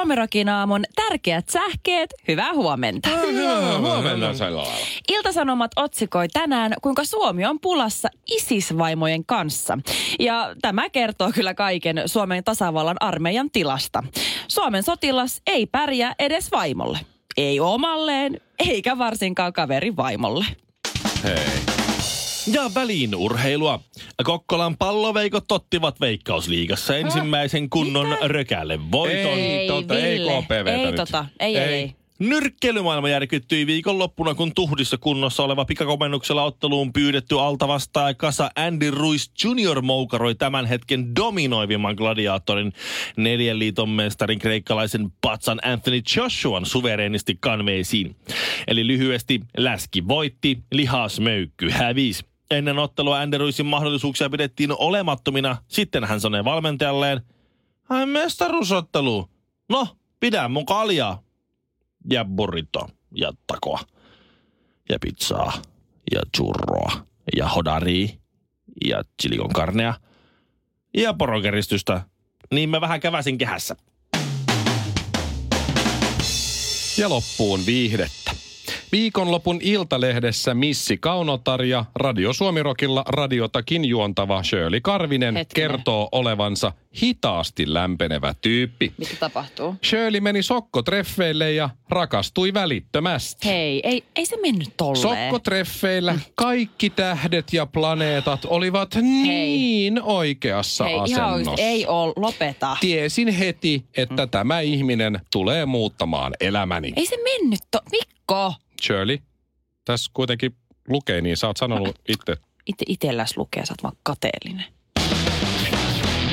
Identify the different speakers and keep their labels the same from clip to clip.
Speaker 1: Suomirokin aamun tärkeät sähkeet, hyvää huomenta.
Speaker 2: Hyvää huomenta sillä
Speaker 1: Iltasanomat otsikoi tänään, kuinka Suomi on pulassa isisvaimojen kanssa. Ja tämä kertoo kyllä kaiken Suomen tasavallan armeijan tilasta. Suomen sotilas ei pärjää edes vaimolle. Ei omalleen, eikä varsinkaan kaverin vaimolle.
Speaker 2: Hei. Ja väliin urheilua. Kokkolan palloveikot ottivat Veikkausliigassa ensimmäisen kunnon
Speaker 1: Mitä?
Speaker 2: rökälle voiton.
Speaker 1: Ei,
Speaker 3: tota, ei. KPVtä
Speaker 1: ei
Speaker 3: nyt.
Speaker 1: tota, ei, ei, ei.
Speaker 2: Nyrkkeilymaailma järkyttyi viikonloppuna, kun tuhdissa kunnossa oleva pikakomennuksella otteluun pyydetty altavastaaja kasa Andy Ruiz Jr. moukaroi tämän hetken dominoivimman gladiaattorin neljän liiton mestarin kreikkalaisen patsan Anthony Joshuan suvereenisti kanveisiin. Eli lyhyesti läski voitti, lihasmöykky hävisi. Ennen ottelua Andy Ruizin mahdollisuuksia pidettiin olemattomina. Sitten hän sanoi valmentajalleen, ai mestaruusottelu. No, pidä mun kaljaa ja burrito ja takoa ja pizzaa ja churroa ja hodari ja chilikon karnea ja porokeristystä. Niin mä vähän käväsin kehässä.
Speaker 3: Ja loppuun viihdettä. Viikonlopun Iltalehdessä Missi Kaunotar ja Radio Suomirokilla radiotakin juontava Shirley Karvinen
Speaker 1: Hetkinen.
Speaker 3: kertoo olevansa hitaasti lämpenevä tyyppi.
Speaker 1: Mitä tapahtuu?
Speaker 3: Shirley meni sokkotreffeille ja rakastui välittömästi.
Speaker 1: Hei, ei, ei se mennyt tolleen.
Speaker 3: Sokkotreffeillä kaikki tähdet ja planeetat olivat niin oikeassa
Speaker 1: Hei, ihan
Speaker 3: asennossa.
Speaker 1: oikeasti, ei oo, lopeta.
Speaker 3: Tiesin heti, että tämä ihminen tulee muuttamaan elämäni.
Speaker 1: Ei se mennyt to... Mikko!
Speaker 3: Shirley, tässä kuitenkin lukee, niin sä oot sanonut itse.
Speaker 1: Itse itelläs lukee, sä oot vaan kateellinen.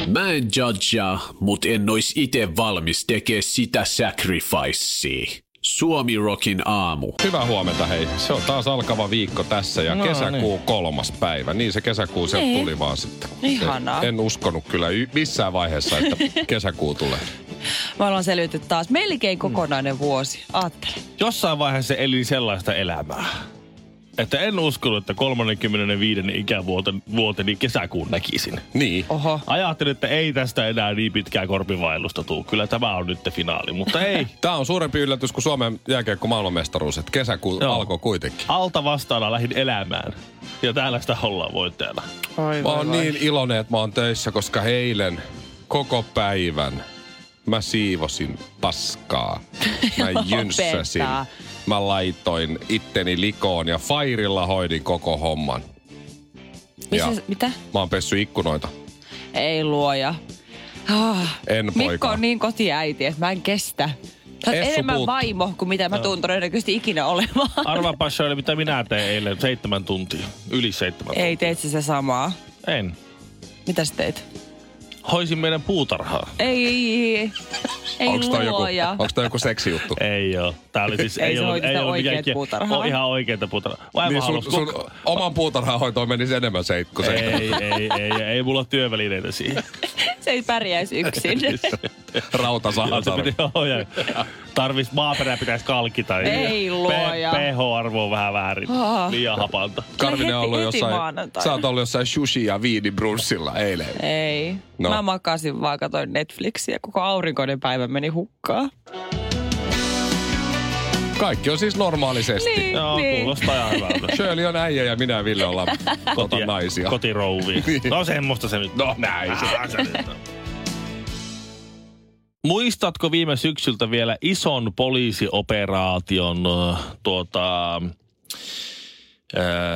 Speaker 4: Mä en judgea, mut en ois ite valmis tekee sitä sacrificea. Suomi Rockin aamu.
Speaker 3: Hyvää huomenta hei. Se on taas alkava viikko tässä ja
Speaker 2: No
Speaker 3: kesäkuu kolmas päivä. Niin se kesäkuu sieltä
Speaker 1: Niin.
Speaker 3: tuli vaan sitten.
Speaker 1: Ihanaa.
Speaker 3: En, en uskonut kyllä y- missään vaiheessa, että kesäkuu tulee.
Speaker 1: Me ollaan selviyty taas melkein kokonainen vuosi. Aattele.
Speaker 2: Jossain vaiheessa elin sellaista elämää, että en uskonut, että 35. ikävuoteni vuoteni kesäkuun näkisin.
Speaker 3: Niin.
Speaker 1: Oho.
Speaker 2: Ajattelin, että ei tästä enää niin pitkää korpivailusta tuu. Kyllä tämä on nyt finaali, mutta ei.
Speaker 3: Tämä on suurempi yllätys kuin Suomen jääkiekko maailmanmestaruus, että kesäkuu
Speaker 2: Joo.
Speaker 3: alkoi kuitenkin.
Speaker 2: Alta vastaana lähdin elämään. Ja täällä sitä ollaan voittajana.
Speaker 1: Oi,
Speaker 3: Mä oon niin iloinen, että mä oon töissä, koska eilen koko päivän mä siivosin paskaa. Mä jynssäsin. Mä laitoin itteni likoon ja Fairilla hoidin koko homman.
Speaker 1: Missä,
Speaker 3: Ja
Speaker 1: se- mitä?
Speaker 3: mä oon pessy ikkunoita.
Speaker 1: Ei luoja. Ah.
Speaker 3: En
Speaker 1: Mikko
Speaker 3: poika.
Speaker 1: on niin kotiäiti, että mä en kestä. Sä oot enemmän
Speaker 3: puuttuu.
Speaker 1: vaimo kuin mitä mä tuun todennäköisesti ikinä olemaan.
Speaker 2: Arvaapa Shirley, mitä minä tein eilen seitsemän tuntia. Yli seitsemän tuntia.
Speaker 1: Ei, teit sä se samaa.
Speaker 2: En.
Speaker 1: Mitä sä teit?
Speaker 2: Hoisin meidän puutarhaa.
Speaker 1: Ei, ei
Speaker 3: Onks toi, joku,
Speaker 1: luoja.
Speaker 3: onks toi joku seksijuttu?
Speaker 2: Ei oo. Tää oli siis...
Speaker 1: Ei se
Speaker 2: ollut, ollut
Speaker 1: oikeet
Speaker 2: mikään-
Speaker 1: puutarhaa.
Speaker 2: On ihan oikeita puutarhaa. Vaimo
Speaker 3: Niin sun, sun oman puutarhan hoitoon menisi enemmän seit kuin se.
Speaker 2: Ei, ei, ei, ei, ei mulla ole työvälineitä siihen.
Speaker 1: Se ei pärjäisi yksin.
Speaker 3: Rauta
Speaker 2: ja tarvis, maaperä pitäisi kalkita.
Speaker 1: Ei luoja.
Speaker 2: pH-arvo on vähän väärin.
Speaker 1: Ah.
Speaker 2: Liian hapanta.
Speaker 3: Karvinen on ollut jossain, sä oot ollut jossain sushi ja viinibrunssilla eilen.
Speaker 1: Ei.
Speaker 3: No.
Speaker 1: No. Mä makasin vaan, katoin Netflixiä. Koko aurinkoinen päivä meni hukkaan.
Speaker 3: Kaikki on siis normaalisesti.
Speaker 1: Niin,
Speaker 2: Joo,
Speaker 1: niin.
Speaker 2: kuulostaa ihan hyvältä.
Speaker 3: Shirley on äijä ja minä ja Ville ollaan tota naisia.
Speaker 2: Kotirouvi. No semmoista se nyt.
Speaker 3: No näin se.
Speaker 2: Ah, se nyt on. Muistatko viime syksyltä vielä ison poliisioperaation tuota,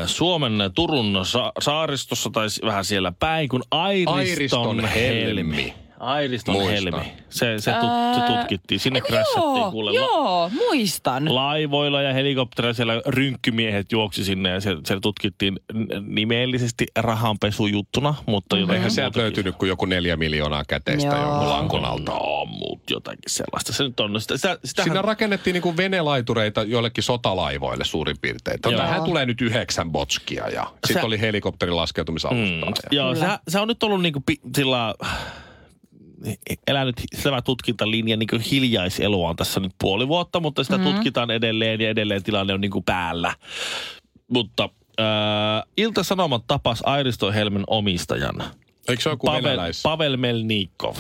Speaker 2: Suomen Turun sa- saaristossa tai vähän siellä päin, kun Airiston,
Speaker 3: Airiston helmi.
Speaker 2: Airiston
Speaker 3: Muistan.
Speaker 2: helmi. Se, se, tut, se
Speaker 1: Ää,
Speaker 2: tutkittiin. Sinne
Speaker 1: joo,
Speaker 2: kuulemma.
Speaker 1: joo, muistan.
Speaker 2: Laivoilla ja helikopterilla siellä rynkkymiehet juoksi sinne ja se, se tutkittiin nimellisesti rahanpesujuttuna, mutta jotenkin
Speaker 3: Eihän sieltä löytynyt kuin joku neljä miljoonaa käteistä
Speaker 1: Joo.
Speaker 3: jonkun lankun alta.
Speaker 2: No, mut jotakin sellaista. Se nyt on. Sitä, sitä, sitähän,
Speaker 3: Siinä rakennettiin niinku venelaitureita joillekin sotalaivoille suurin piirtein.
Speaker 2: Joo.
Speaker 3: Tähän tulee nyt yhdeksän botskia ja sitten
Speaker 2: Se-
Speaker 3: oli helikopterin laskeutumisalusta.
Speaker 2: mm,
Speaker 3: ja-
Speaker 2: joo, se, se, on nyt ollut niinku pi, sillä elänyt tämä tutkintalinja niin kuin hiljaiselua on tässä nyt puoli vuotta, mutta sitä mm-hmm. tutkitaan edelleen ja edelleen tilanne on niin kuin päällä. Mutta äh, Ilta-Sanomat tapas Airiston Helmen omistajan.
Speaker 3: Eikö se ole
Speaker 2: Pavel,
Speaker 3: venäläis?
Speaker 2: Pavel Melnikov.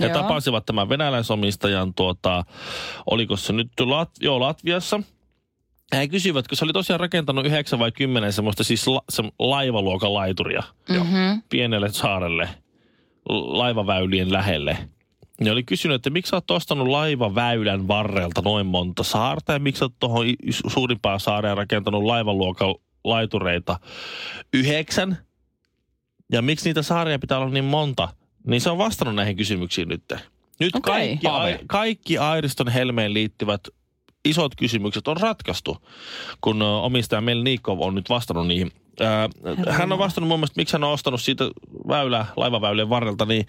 Speaker 2: He
Speaker 1: Joo.
Speaker 2: tapasivat tämän venäläisomistajan, tuota, oliko se nyt Lat, joo, Latviassa. Ja He kysyivät, kun se oli tosiaan rakentanut yhdeksän vai kymmenen semmoista siis la, se laivaluokan laituria
Speaker 1: Mm-hmm.
Speaker 2: pienelle saarelle laivaväylien lähelle. Ne oli kysynyt, että miksi sä oot ostanut laivaväylän varrelta noin monta saarta ja miksi sä oot tuohon suurimpaan saareen rakentanut laivaluokan laitureita yhdeksän ja miksi niitä saaria pitää olla niin monta, niin se on vastannut näihin kysymyksiin nyt. Nyt
Speaker 1: Okei.
Speaker 2: kaikki, ai, kaikki Airiston Helmeen liittyvät isot kysymykset on ratkaistu, kun omistaja Melnikov on nyt vastannut niihin. Hän on vastannut mun mielestä, miksi hän on ostanut siitä väylä, laivaväylien varrelta, niin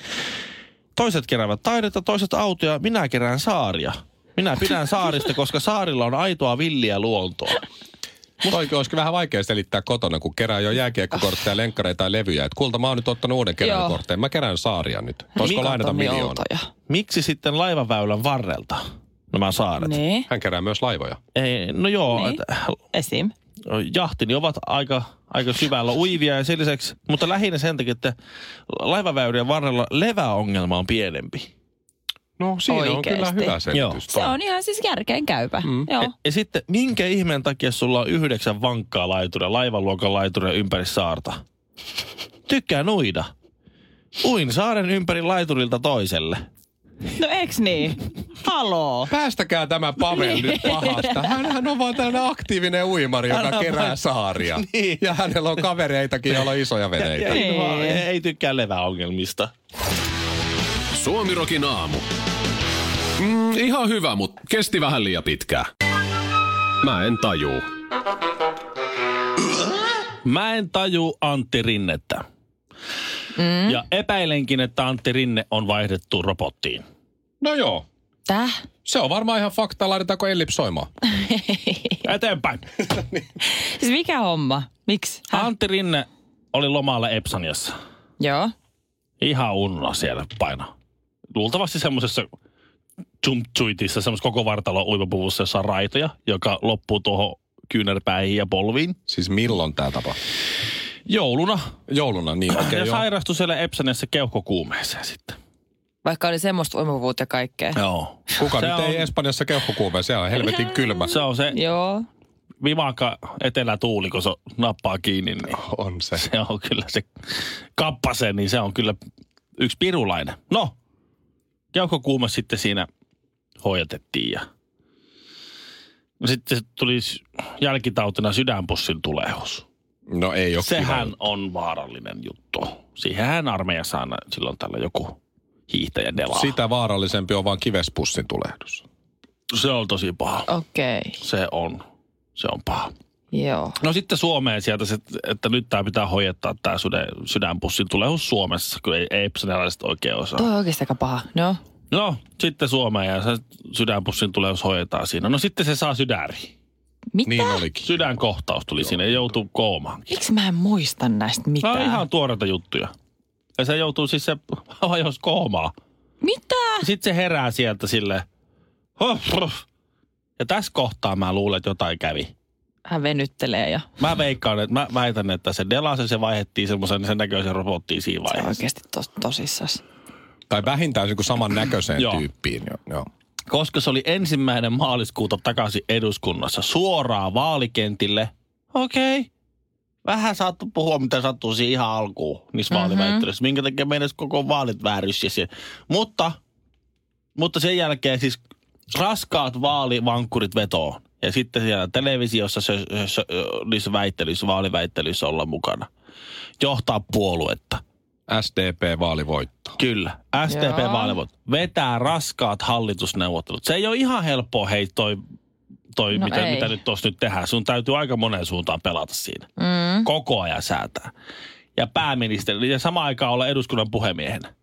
Speaker 2: toiset keräävät taidetta, toiset autoja, minä kerään saaria. Minä pidän saarista, koska saarilla on aitoa villiä luontoa.
Speaker 3: Toikin olisikin vähän vaikea selittää kotona, kun kerää jo jääkiekkokortteja, lenkkareita ja levyjä. Et kulta, mä oon nyt ottanut uuden keräilykortteen. Mä kerään saaria nyt. Voisiko lainata miljoona?
Speaker 2: Miksi sitten laivaväylän varrelta nämä saaret?
Speaker 1: Niin,
Speaker 3: Hän kerää myös laivoja.
Speaker 2: Ei, no joo,
Speaker 1: Niin.
Speaker 2: että
Speaker 1: esim.
Speaker 2: Jahtini ovat aika, aika syvällä uivia ja sen lisäksi, mutta lähinnä sen takia, että laivaväylien varrella leväongelma on pienempi.
Speaker 3: No siinä on
Speaker 1: Oikeesti.
Speaker 3: kyllä hyvä selitys.
Speaker 2: Joo.
Speaker 1: Se on ihan siis järkeen käypä. Mm. Joo.
Speaker 2: Ja, ja sitten minkä ihmeen takia sulla on yhdeksän vankkaa laituria, laivaluokan laituria ympäri saarta? Tykkään uida. Uin saaren ympäri laiturilta toiselle.
Speaker 1: No eks niin? Haloo.
Speaker 3: Päästäkää tämä Pavel nyt pahasta. Hänhän on vaan tällainen aktiivinen uimari, joka kerää
Speaker 2: vaan-
Speaker 3: saaria.
Speaker 2: Niin.
Speaker 3: Ja hänellä on kavereitakin, joilla on isoja veneitä.
Speaker 2: Ei,
Speaker 1: Niin.
Speaker 2: vaan- ei tykkää leväongelmista.
Speaker 4: Suomirokin aamu. Mm, ihan hyvä, mutta kesti vähän liian pitkään. Mä en tajuu.
Speaker 2: Mä en taju Antti Rinnettä. Mm. Ja epäilenkin, että Antti Rinne on vaihdettu robottiin.
Speaker 3: No joo.
Speaker 1: Täh?
Speaker 3: Se on varmaan ihan fakta. Laitetaanko Ellip soimaan?
Speaker 2: Eteenpäin.
Speaker 1: Siis mikä homma? Miksi? Häh?
Speaker 2: Antti Rinne oli lomalla Epsaniassa.
Speaker 1: Joo.
Speaker 2: Ihan unna siellä paino. Luultavasti semmoisessa jumpsuitissa, semmoisessa koko vartalo uimapuvussa, jossa on raitoja, joka loppuu tuohon kyynärpäihin ja polviin.
Speaker 3: Siis milloin tämä tapa?
Speaker 2: Jouluna.
Speaker 3: Jouluna, niin okei
Speaker 2: Okay, ja
Speaker 3: joo.
Speaker 2: sairastui siellä Epsaniassa keuhkokuumeeseen sitten.
Speaker 1: Vaikka oli semmoista uimavuutta ja kaikkea.
Speaker 2: Joo.
Speaker 3: Kuka
Speaker 2: Se
Speaker 3: nyt
Speaker 2: on-
Speaker 3: ei Espanjassa keuhkokuumeen? Siellä on helvetin kylmä.
Speaker 2: Se on se
Speaker 1: Joo.
Speaker 2: vimaka etelätuuli, kun se nappaa kiinni, niin
Speaker 3: On se.
Speaker 2: se on kyllä se kappase, niin se on kyllä yksi pirulainen. No, keuhkokuume sitten siinä hoidetettiin ja no sitten tuli jälkitautina sydänpussin tulehus.
Speaker 3: No ei ole
Speaker 2: Sehän
Speaker 3: kiva.
Speaker 2: on vaarallinen juttu. Siihenhän armeijassa aina silloin tällä joku hiihtäjä delaa.
Speaker 3: Sitä vaarallisempi on vaan kivespussin tulehdus.
Speaker 2: Se on tosi paha.
Speaker 1: Okei. Okay.
Speaker 2: Se on. Se on paha.
Speaker 1: Joo.
Speaker 2: No sitten Suomeen sieltä, se, että nyt tämä pitää hoitaa tämä sydän, sydänpussin tulehus Suomessa, kun ei, ei epsonalaiset oikein osaa.
Speaker 1: Toi on oikeasti aika paha. No.
Speaker 2: No, sitten Suomeen ja se sydänpussin tulehus hoidetaan siinä. No sitten se saa sydäri.
Speaker 1: Mitä?
Speaker 3: Niin olikin.
Speaker 2: Sydänkohtaus tuli siinä ja joutuu koomaan.
Speaker 1: Miksi mä en muista näistä
Speaker 2: Nämä
Speaker 1: mitään?
Speaker 2: on ihan tuoreita juttuja. Ja se joutuu siis se hajosi koomaan.
Speaker 1: Mitä?
Speaker 2: Sitten se herää sieltä sille. Ja tässä kohtaa mä luulen, että jotain kävi.
Speaker 1: Hän venyttelee ja
Speaker 2: Mä veikkaan, että mä väitän, että se delasi se vaihdettiin semmoisen sen näköisen robottiin siinä
Speaker 1: se on
Speaker 2: vaiheessa.
Speaker 1: oikeasti tos, tosissas.
Speaker 3: Tai vähintään joku saman näköiseen tyyppiin. Joo, joo.
Speaker 2: Koska se oli ensimmäinen maaliskuuta takaisin eduskunnassa suoraan vaalikentille. Okei. Okay. Vähän saattu puhua, mitä sattuu siinä ihan alkuun niissä mm-hmm. vaaliväittelyissä. Minkä takia meidän koko vaalit väärys. Mutta, mutta sen jälkeen siis raskaat vaalivankkurit vetoon. Ja sitten siellä televisiossa se, se, se, niissä väittelyissä, vaaliväittelyissä olla mukana. Johtaa puoluetta.
Speaker 3: SDP-vaalivoitto.
Speaker 2: Kyllä,
Speaker 1: Joo.
Speaker 2: SDP-vaalivot vetää raskaat hallitusneuvottelut. Se ei ole ihan helppoa, hei, toi, toi
Speaker 1: No
Speaker 2: mitä,
Speaker 1: ei.
Speaker 2: mitä nyt tuossa nyt tehdään. Sun täytyy aika moneen suuntaan pelata siinä.
Speaker 1: Mm.
Speaker 2: Koko ajan säätää. Ja pääministeri, ja samaan aikaan olla eduskunnan puhemiehenä.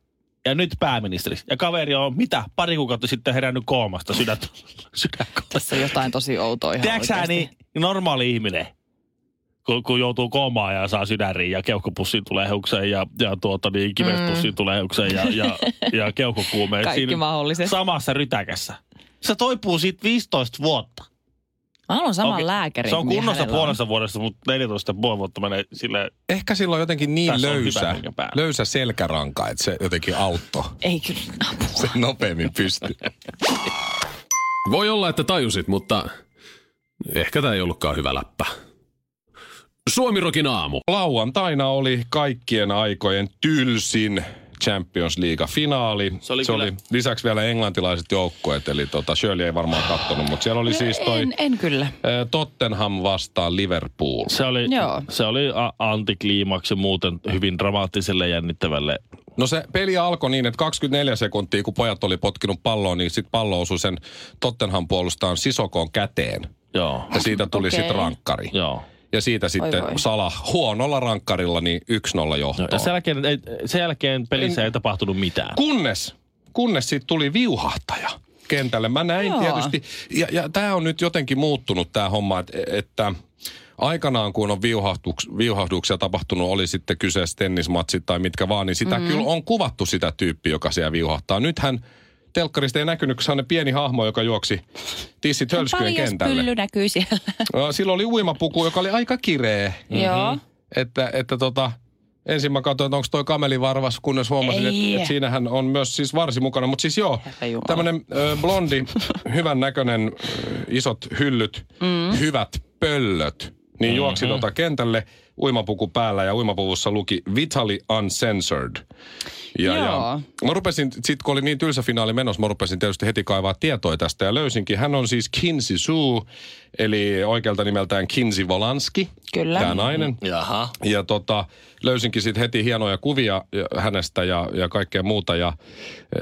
Speaker 2: Ja nyt pääministeri. Ja kaveri on mitä? Pari kuukautta sitten herännyt koomasta sydän, sydänkohdasta.
Speaker 1: Tässä on jotain tosi outoa ihan
Speaker 2: Tiedätkö niin normaali ihminen kun, kun joutuu koomaan ja saa sydäriin ja keuhkopussiin tulee heukseen ja, ja tuota, niin kivespussiin mm. tulee heukseen ja, ja, ja keuhkokuumeen.
Speaker 1: Kaikki
Speaker 2: Siinä
Speaker 1: mahdolliset.
Speaker 2: Samassa rytäkässä. Se toipuu siitä 15 vuotta.
Speaker 1: Mä haluan saman
Speaker 2: Okei,
Speaker 1: lääkärin.
Speaker 2: Se on kunnossa puolessa vuodessa, mutta 14 puoli vuotta menee silleen,
Speaker 3: Ehkä silloin jotenkin niin löysä, löysä selkäranka, että se jotenkin auttoi.
Speaker 1: Ei kyllä. apua.
Speaker 3: Se nopeammin pystyy.
Speaker 4: Voi olla, että tajusit, mutta ehkä tämä ei ollutkaan hyvä läppä. Suomirokin aamu.
Speaker 3: Lauantaina oli kaikkien aikojen tylsin Champions League-finaali.
Speaker 2: Se oli
Speaker 3: se
Speaker 2: kyllä-
Speaker 3: oli lisäksi vielä englantilaiset joukkueet, eli tota Shirley ei varmaan kattonut, mutta siellä oli siis toi
Speaker 1: En, en kyllä.
Speaker 3: Tottenham vastaan Liverpool.
Speaker 2: se oli,
Speaker 1: Joo.
Speaker 2: se oli antikliimaksi muuten hyvin dramaattiselle ja jännittävälle.
Speaker 3: No se peli alkoi niin, että 24 sekuntia, kun pojat oli potkinut palloa, niin sitten pallo osui sen Tottenham puolustajan sisokoon käteen.
Speaker 2: Joo,
Speaker 3: Ja siitä tuli
Speaker 1: Okei.
Speaker 3: sitten rankkari.
Speaker 2: joo.
Speaker 3: Ja siitä sitten
Speaker 1: voi.
Speaker 3: Sala huonolla rankkarilla niin 1-0 johtoon.
Speaker 2: Ja sen jälkeen, ei, sen jälkeen pelissä ei tapahtunut mitään.
Speaker 3: Kunnes, kunnes siitä tuli viuhahtaja kentälle. Mä näin
Speaker 1: Joo.
Speaker 3: tietysti, ja, ja tämä on nyt jotenkin muuttunut tämä homma, että, että aikanaan kun on viuhahduks, viuhahduksia tapahtunut, oli sitten kyseessä tennismatsit tai mitkä vaan, niin sitä mm. kyllä on kuvattu sitä tyyppiä, joka siellä viuhahtaa. Nythän telkkarista ei näkynyt, kun sellainen pieni hahmo, joka juoksi tissit hölskyjen kentälle.
Speaker 1: pylly näkyy siellä.
Speaker 3: No, Silloin oli uimapuku, joka oli aika kireä.
Speaker 1: Joo.
Speaker 3: Että, että tota, ensin mä katsoin, että onko toi kamelivarvas, kunnes huomasin,
Speaker 1: Ei.
Speaker 3: että, että siinähän on myös siis varsi mukana. Mutta siis joo, tämmöinen blondi, hyvän näköinen, isot hyllyt, mm. hyvät pöllöt, niin mm-hmm. juoksi tota kentälle uimapuku päällä ja uimapuvussa luki Vitally Uncensored. Ja, ja
Speaker 1: Joo.
Speaker 3: mä rupesin, sit kun oli niin tylsä finaali menossa, mä rupesin tietysti heti kaivaa tietoa tästä ja löysinkin. Hän on siis Kinsey Sue, eli oikealta nimeltään Kinsey Volanski.
Speaker 1: Kyllä.
Speaker 3: Tämä nainen.
Speaker 2: Jaha.
Speaker 3: Ja tota, löysinkin sitten heti hienoja kuvia ja- hänestä ja, ja kaikkea muuta. Ja,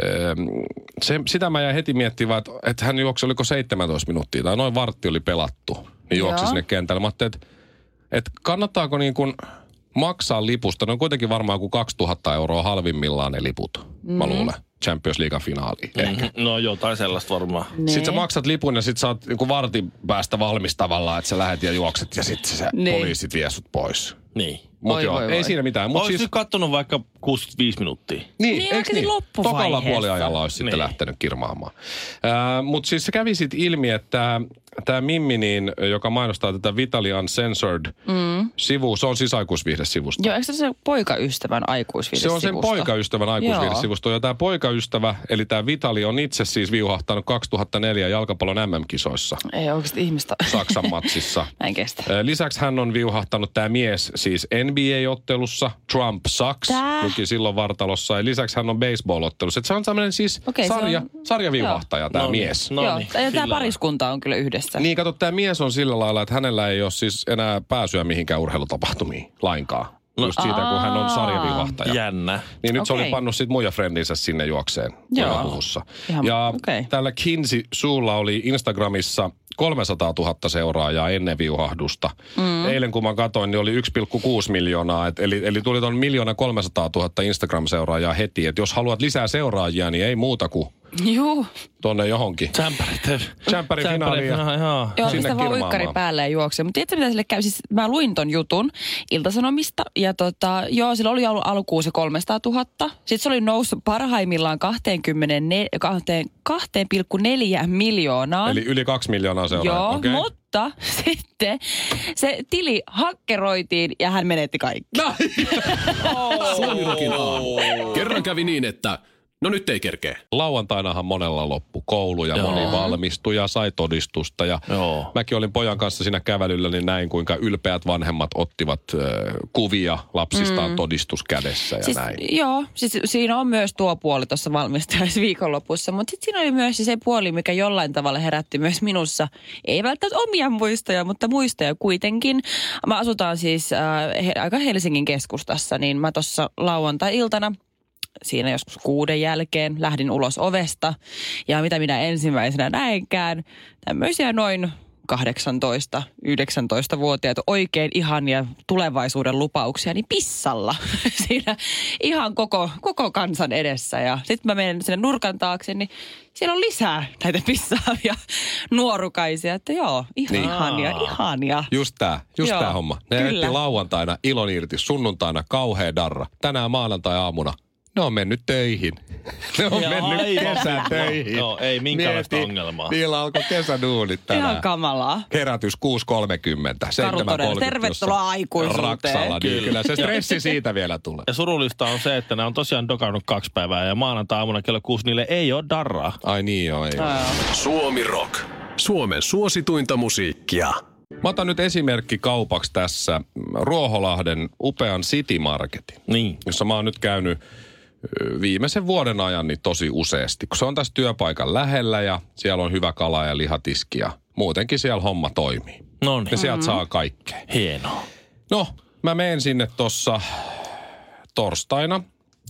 Speaker 3: eem, se, sitä mä jäin heti miettimään, että, että hän juoksi, oliko 17 minuuttia tai noin vartti oli pelattu. Niin juoksi
Speaker 1: Joo.
Speaker 3: sinne kentälle. Mä ajattelin, että, että kannattaako niin kuin maksaa lipusta. Ne on kuitenkin varmaan kuin 2000 euroa halvimmillaan ne liput, mm. mä luulen. Champions League finaaliin. Ehkä.
Speaker 2: No jotain sellaista varmaan.
Speaker 1: Niin.
Speaker 3: Sitten sä maksat lipun ja sit sä oot niinku vartin päästä valmis tavallaan, että sä lähet ja juokset ja sitten se
Speaker 1: Niin.
Speaker 3: poliisit vie sut pois.
Speaker 2: Niin.
Speaker 3: Mut joo, ei siinä mitään. Mut
Speaker 2: Olisi
Speaker 3: siis,
Speaker 2: nyt kattonut vaikka 65 minuuttia.
Speaker 3: niin,
Speaker 1: Niin, oikeasti
Speaker 3: niin? Tokalla puoliajalla olisi sitten
Speaker 2: Niin.
Speaker 3: lähtenyt kirmaamaan. Äh, Mutta siis se kävi sitten ilmi, että tämä Mimmi, niin, joka mainostaa tätä Vitali Uncensored mm. sivu, se on siis aikuisviihdesivusto.
Speaker 1: Joo, eikö se se poikaystävän aikuisviidesivusto?
Speaker 3: Se on sen poikaystävän aikuisviihdesivusto. Ja tämä poikaystävä, eli tämä Vitali, on itse siis viuhahtanut 2004 jalkapallon MM-kisoissa
Speaker 1: Ei oikeasti ihmistä.
Speaker 3: Saksan matsissa.
Speaker 1: Mä en kestä.
Speaker 3: Ö, Lisäksi hän on viuhahtanut tämä mies siis NBA-ottelussa, Trump Sucks,
Speaker 1: Tää?
Speaker 3: luki silloin vartalossa. Ja lisäksi hän on baseball-ottelussa. Et se on tämmöinen siis
Speaker 1: se
Speaker 3: sarja,
Speaker 1: on-
Speaker 3: sarjaviuhahtaja tämä
Speaker 2: No
Speaker 3: mies.
Speaker 2: No
Speaker 1: Joo,
Speaker 2: niin,
Speaker 1: ja tämä pariskunta on kyllä yhdessä.
Speaker 3: Niin, kato, tämä mies on sillä lailla, että hänellä ei ole siis enää pääsyä mihinkään urheilutapahtumiin lainkaan. No, Just siitä, kun hän on
Speaker 1: Aa.
Speaker 3: sarjaviuhahtaja.
Speaker 2: Jännä.
Speaker 3: Niin nyt se oli pannut sit muija frendinsä sinne juokseen
Speaker 1: Joo. Ihan-
Speaker 3: ja
Speaker 1: okei.
Speaker 3: tällä Kinsey Suulla oli Instagramissa 300 000 seuraajaa ennen viuhahdusta. Mm. Eilen kun mä katsoin, niin oli 1,6 miljoonaa. Et, eli, eli tuli tuon miljoona 300 000 Instagram-seuraajaa heti. Et jos haluat lisää seuraajia, niin ei muuta kuin
Speaker 1: Juu.
Speaker 3: tonne johonkin.
Speaker 2: Tsemppärit.
Speaker 3: Tsemppärin finaaliin ja-
Speaker 2: Joo.
Speaker 1: Joo,
Speaker 3: Sinne
Speaker 1: vaan uikkari päälle ja juoksee. Mutta tiedätkö, mitä sille käy? Siis mä luin ton jutun Iltasanomista ja tota, joo, sillä oli ollut alkuun se 300 000. Sitten se oli noussut parhaimmillaan 24, 2,4 miljoonaa.
Speaker 3: Eli yli 2 miljoonaa seuraajaa.
Speaker 1: Joo,
Speaker 3: Okei.
Speaker 1: mutta sitten se tili hakkeroitiin ja hän menetti kaikki.
Speaker 3: No.
Speaker 4: Suomirokin aamu. Kerran kävi niin, että no nyt ei kerkeä.
Speaker 3: Lauantainahan monella loppu koulu ja
Speaker 2: Joo.
Speaker 3: moni valmistui ja sai todistusta. Ja
Speaker 2: Joo.
Speaker 3: mäkin olin pojan kanssa siinä kävelyllä, niin näin kuinka ylpeät vanhemmat ottivat äh, kuvia lapsistaan mm. todistus kädessä ja
Speaker 1: Siis,
Speaker 3: näin.
Speaker 1: joo, siis siinä on myös tuo puoli tuossa valmistajaisviikonlopussa, mutta sitten siinä oli myös se puoli, mikä jollain tavalla herätti myös minussa, ei välttämättä omia muistoja, mutta muistoja kuitenkin. Mä asutaan siis äh, he, aika Helsingin keskustassa, niin mä tuossa lauantai-iltana siinä joskus kuuden jälkeen lähdin ulos ovesta ja mitä minä ensimmäisenä näinkään, tämmöisiä noin 18, 19-vuotiaat oikein ihania tulevaisuuden lupauksia, niin pissalla siinä ihan koko, koko kansan edessä. Ja sitten mä menen sinne nurkan taakse, niin siellä on lisää näitä pissaavia nuorukaisia. Että joo, ihan
Speaker 3: Niin.
Speaker 1: ihania, ihania.
Speaker 3: Just tää, just
Speaker 1: Joo,
Speaker 3: tää homma. Ne lauantaina ilon irti, sunnuntaina kauhea darra. Tänään maanantai-aamuna ne on mennyt töihin. Ne on
Speaker 2: Joo,
Speaker 3: mennyt
Speaker 2: aivan.
Speaker 3: kesätöihin.
Speaker 2: Joo, ei minkäänlaista
Speaker 3: Mieti,
Speaker 2: ongelmaa.
Speaker 3: Niillä alkoi kesäduunit tänään.
Speaker 1: Ihan kamalaa.
Speaker 3: Herätys 6.30, 7.30.
Speaker 1: todella. Tervetuloa aikuisuuteen.
Speaker 3: Raksalla, niin
Speaker 2: Kyllä.
Speaker 3: kyllä se stressi siitä vielä tulee.
Speaker 2: Ja surullista on se, että ne on tosiaan dokannut kaksi päivää ja maanantai-aamuna kello kuusi niille ei ole darraa.
Speaker 3: Ai niin joo, ei ole.
Speaker 4: Suomi Rock. Suomen suosituinta musiikkia.
Speaker 3: Mä otan nyt esimerkki kaupaksi tässä Ruoholahden upean City Marketin,
Speaker 2: Niin.
Speaker 3: jossa mä oon nyt käynyt viimeisen vuoden ajan niin tosi useasti. Kun se on tässä työpaikan lähellä ja siellä on hyvä kala ja lihatiski ja muutenkin siellä homma toimii.
Speaker 2: No
Speaker 3: Ja
Speaker 2: niin.
Speaker 3: sieltä saa kaikkea.
Speaker 2: Hienoa.
Speaker 3: No, mä menen sinne tossa torstaina,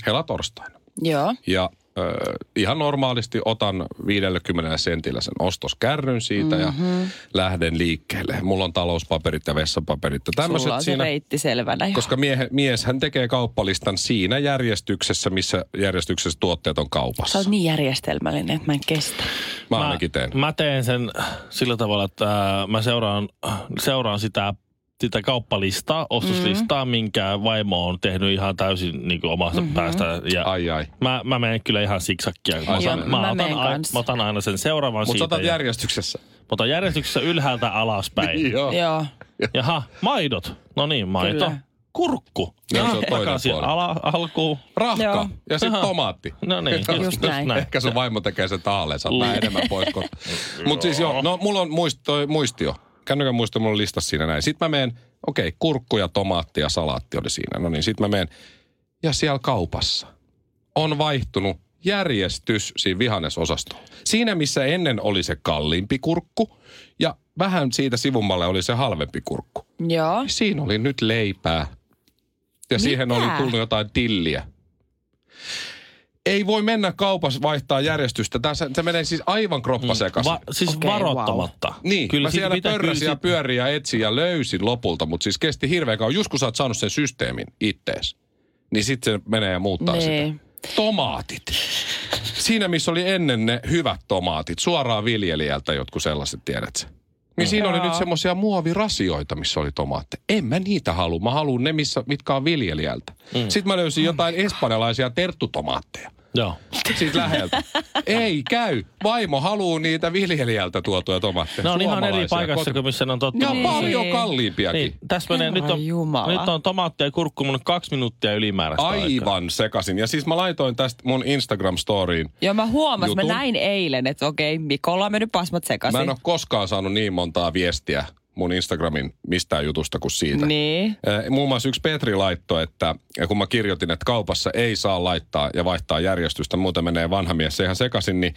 Speaker 3: helatorstaina.
Speaker 1: Joo.
Speaker 3: Ja ö, ihan normaalisti otan 50 sentillä sen ostoskärryn siitä mm-hmm. ja lähden liikkeelle. Mulla on talouspaperit ja vessapaperit ja
Speaker 1: Sulla
Speaker 3: tämmöiset
Speaker 1: on se
Speaker 3: siinä.
Speaker 1: reitti selvänä. jo.
Speaker 3: Koska miehe, mies hän tekee kauppalistan siinä järjestyksessä, missä järjestyksessä tuotteet on
Speaker 1: Sä
Speaker 3: kaupassa.
Speaker 1: oot niin järjestelmällinen, että mä en kestä.
Speaker 3: Mä ainakin teen.
Speaker 2: Mä teen sen sillä tavalla, että äh, mä seuraan, seuraan sitä, sitä kauppalistaa, ostoslistaa, mm. minkä vaimo on tehnyt ihan täysin niin kuin omasta mm-hmm. päästä. Ja
Speaker 3: Ai ai.
Speaker 2: Mä, mä menen kyllä ihan siksakkia. Mä, otan,
Speaker 3: joo,
Speaker 2: mä,
Speaker 1: mä
Speaker 2: otan,
Speaker 1: kans.
Speaker 2: mä otan aina sen seuraavan
Speaker 3: Mutta
Speaker 2: siitä.
Speaker 3: otat
Speaker 2: ja-
Speaker 3: järjestyksessä.
Speaker 2: mä otan järjestyksessä ylhäältä alaspäin.
Speaker 3: Joo.
Speaker 1: Joo.
Speaker 2: Jaha, maidot. No niin, maito.
Speaker 1: Kyllä.
Speaker 2: Kurkku.
Speaker 3: Joo, se on toinen
Speaker 2: Takaisin
Speaker 3: puoli.
Speaker 2: ala, alkuun.
Speaker 3: Rahka
Speaker 1: Joo.
Speaker 3: ja sitten tomaatti.
Speaker 2: No niin, just,
Speaker 1: Just näin.
Speaker 3: Ehkä sun vaimo tekee sen taalleen, saa vähän enemmän pois. Mutta siis joo, no mulla on muist, toi muistio. Kännykän muistio mulla listassa siinä näin. Sitten mä menen, okei, okay, kurkku ja tomaatti ja salaatti oli siinä. No niin, sitten mä menen. Ja siellä kaupassa on vaihtunut järjestys siinä vihannesosastolla. Siinä, missä ennen oli se kalliimpi kurkku ja vähän siitä sivummalle oli se halvempi kurkku.
Speaker 1: Joo.
Speaker 3: Siinä oli nyt leipää. Ja siihen
Speaker 1: Mitä?
Speaker 3: oli tullut jotain tilliä. Ei voi mennä kaupassa vaihtaa järjestystä. Tässä, se menee siis aivan kroppa sekaisin.
Speaker 2: Va, siis okay, varoittamatta.
Speaker 3: Niin, kyllä mä siellä pörräsin ja
Speaker 2: sit-
Speaker 3: pyörin ja etsin ja löysin lopulta, mutta siis kesti hirveän kauan. Just kun sä oot saanut sen systeemin ittees, niin sitten se menee ja muuttaa
Speaker 1: Niin.
Speaker 3: sitä. Tomaatit. Siinä, missä oli ennen ne hyvät tomaatit, suoraan viljelijältä jotkut sellaiset, tiedät sä. Niin siinä oli nyt semmoisia muovirasioita, missä oli tomaatteja. En mä niitä halua. Mä haluan ne, missä, mitkä on viljelijältä. Mm. Sitten mä löysin jotain espanjalaisia terttutomaatteja
Speaker 2: Joo.
Speaker 3: siitä läheltä. Ei käy. Vaimo haluaa niitä viljelijältä tuotuja tomaatteja.
Speaker 2: Ne on ihan eri paikassa kuin missä ne on tottunut.
Speaker 3: Ja
Speaker 1: Niin.
Speaker 3: paljon kalliimpiakin.
Speaker 2: Niin, tässä menee, nyt on,
Speaker 1: Jumala.
Speaker 2: nyt on tomaattia ja kurkku mun kaksi minuuttia ylimääräistä aikaa.
Speaker 3: Aivan sekasin. Ja siis mä laitoin tästä mun Instagram-storiin.
Speaker 1: Joo, mä huomasin, mä näin eilen, että okei, Mikolla on mennyt pasmat sekaisin.
Speaker 3: Mä en ole koskaan saanut niin montaa viestiä mun Instagramin mistään jutusta kuin siitä.
Speaker 1: Niin.
Speaker 3: Muun muassa yksi Petri laittoi, että kun mä kirjoitin, että kaupassa ei saa laittaa ja vaihtaa järjestystä, muuten menee vanha mies ihan sekaisin, niin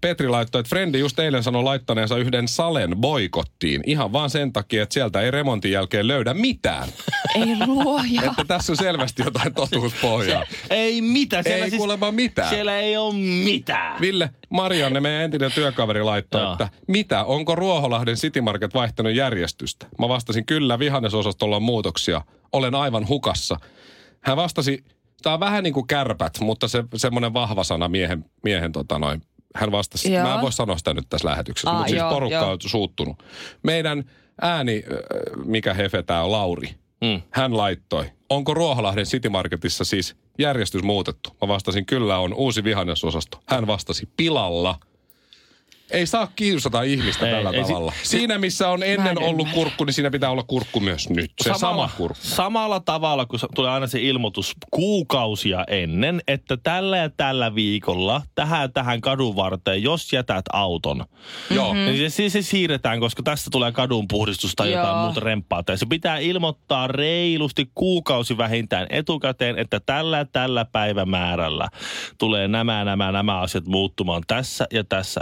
Speaker 3: Petri laittoi, että Frendi just eilen sanoi laittaneensa yhden salen boikottiin ihan vaan sen takia, että sieltä ei remontin jälkeen löydä mitään.
Speaker 1: Ei luoja.
Speaker 3: että tässä on selvästi jotain totuuspohjaa.
Speaker 2: Ei mitään. Siellä
Speaker 3: Ei
Speaker 2: siis,
Speaker 3: kuulemma mitään.
Speaker 2: Siellä ei ole mitään.
Speaker 3: Ville Marianne, meidän entinen työkaveri, laittoi, että mitä, onko Ruoholahden City Market vaihtanut järjestystä? Mä vastasin, kyllä, vihannesosastolla on muutoksia. Olen aivan hukassa. Hän vastasi, tämä on vähän niin kuin kärpät, mutta se semmoinen vahva sana miehen, miehen tota noin. Hän vastasi,
Speaker 1: Joo.
Speaker 3: mä en voi sanoa sitä nyt tässä lähetyksessä,
Speaker 1: Aa,
Speaker 3: mutta siis porukka
Speaker 1: joo.
Speaker 3: on suuttunut. Meidän ääni, mikä hefe tää on, Lauri,
Speaker 2: Mm.
Speaker 3: hän laittoi, onko Ruoholahden City Marketissa siis järjestys muutettu? Mä vastasin, kyllä on uusi vihannesosasto. Hän vastasi, pilalla. Ei saa kiusata ihmistä
Speaker 2: Ei,
Speaker 3: tällä
Speaker 2: ei si-
Speaker 3: tavalla. Siinä, missä on ennen
Speaker 1: en
Speaker 3: ollut kurkku, niin siinä pitää olla kurkku myös nyt. Se sama kurkku.
Speaker 2: Samalla tavalla, kun tulee aina se ilmoitus kuukausia ennen, että tällä ja tällä viikolla tähän ja tähän kadun varteen, jos jätät auton,
Speaker 3: Joo.
Speaker 2: mm-hmm. niin se, se, se siirretään, koska tästä tulee kadun puhdistus tai jotain
Speaker 1: Joo.
Speaker 2: muuta remppaa. Tai se pitää ilmoittaa reilusti kuukausi vähintään etukäteen, että tällä ja tällä päivämäärällä tulee nämä, nämä, nämä asiat muuttumaan tässä ja tässä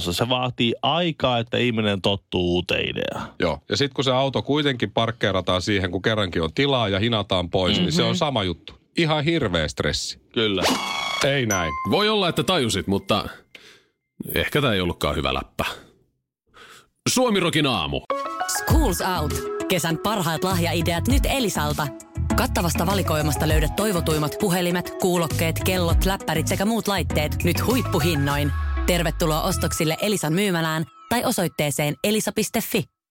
Speaker 2: osastossa. Se vaatii aikaa, että ihminen tottuu uuteen ideaan.
Speaker 3: Joo. Ja sitten kun se auto kuitenkin parkkeerataan siihen, kun kerrankin on tilaa ja hinataan pois, mm-hmm. niin se on sama juttu. Ihan hirveä stressi.
Speaker 2: Kyllä.
Speaker 3: Ei näin.
Speaker 4: Voi olla, että tajusit, mutta ehkä tämä ei ollutkaan hyvä läppä. Suomirokin aamu.
Speaker 5: Schools Out. Kesän parhaat lahjaideat nyt Elisalta. Kattavasta valikoimasta löydät toivotuimmat puhelimet, kuulokkeet, kellot, läppärit sekä muut laitteet nyt huippuhinnoin. Tervetuloa ostoksille Elisan myymälään tai osoitteeseen elisa.fi.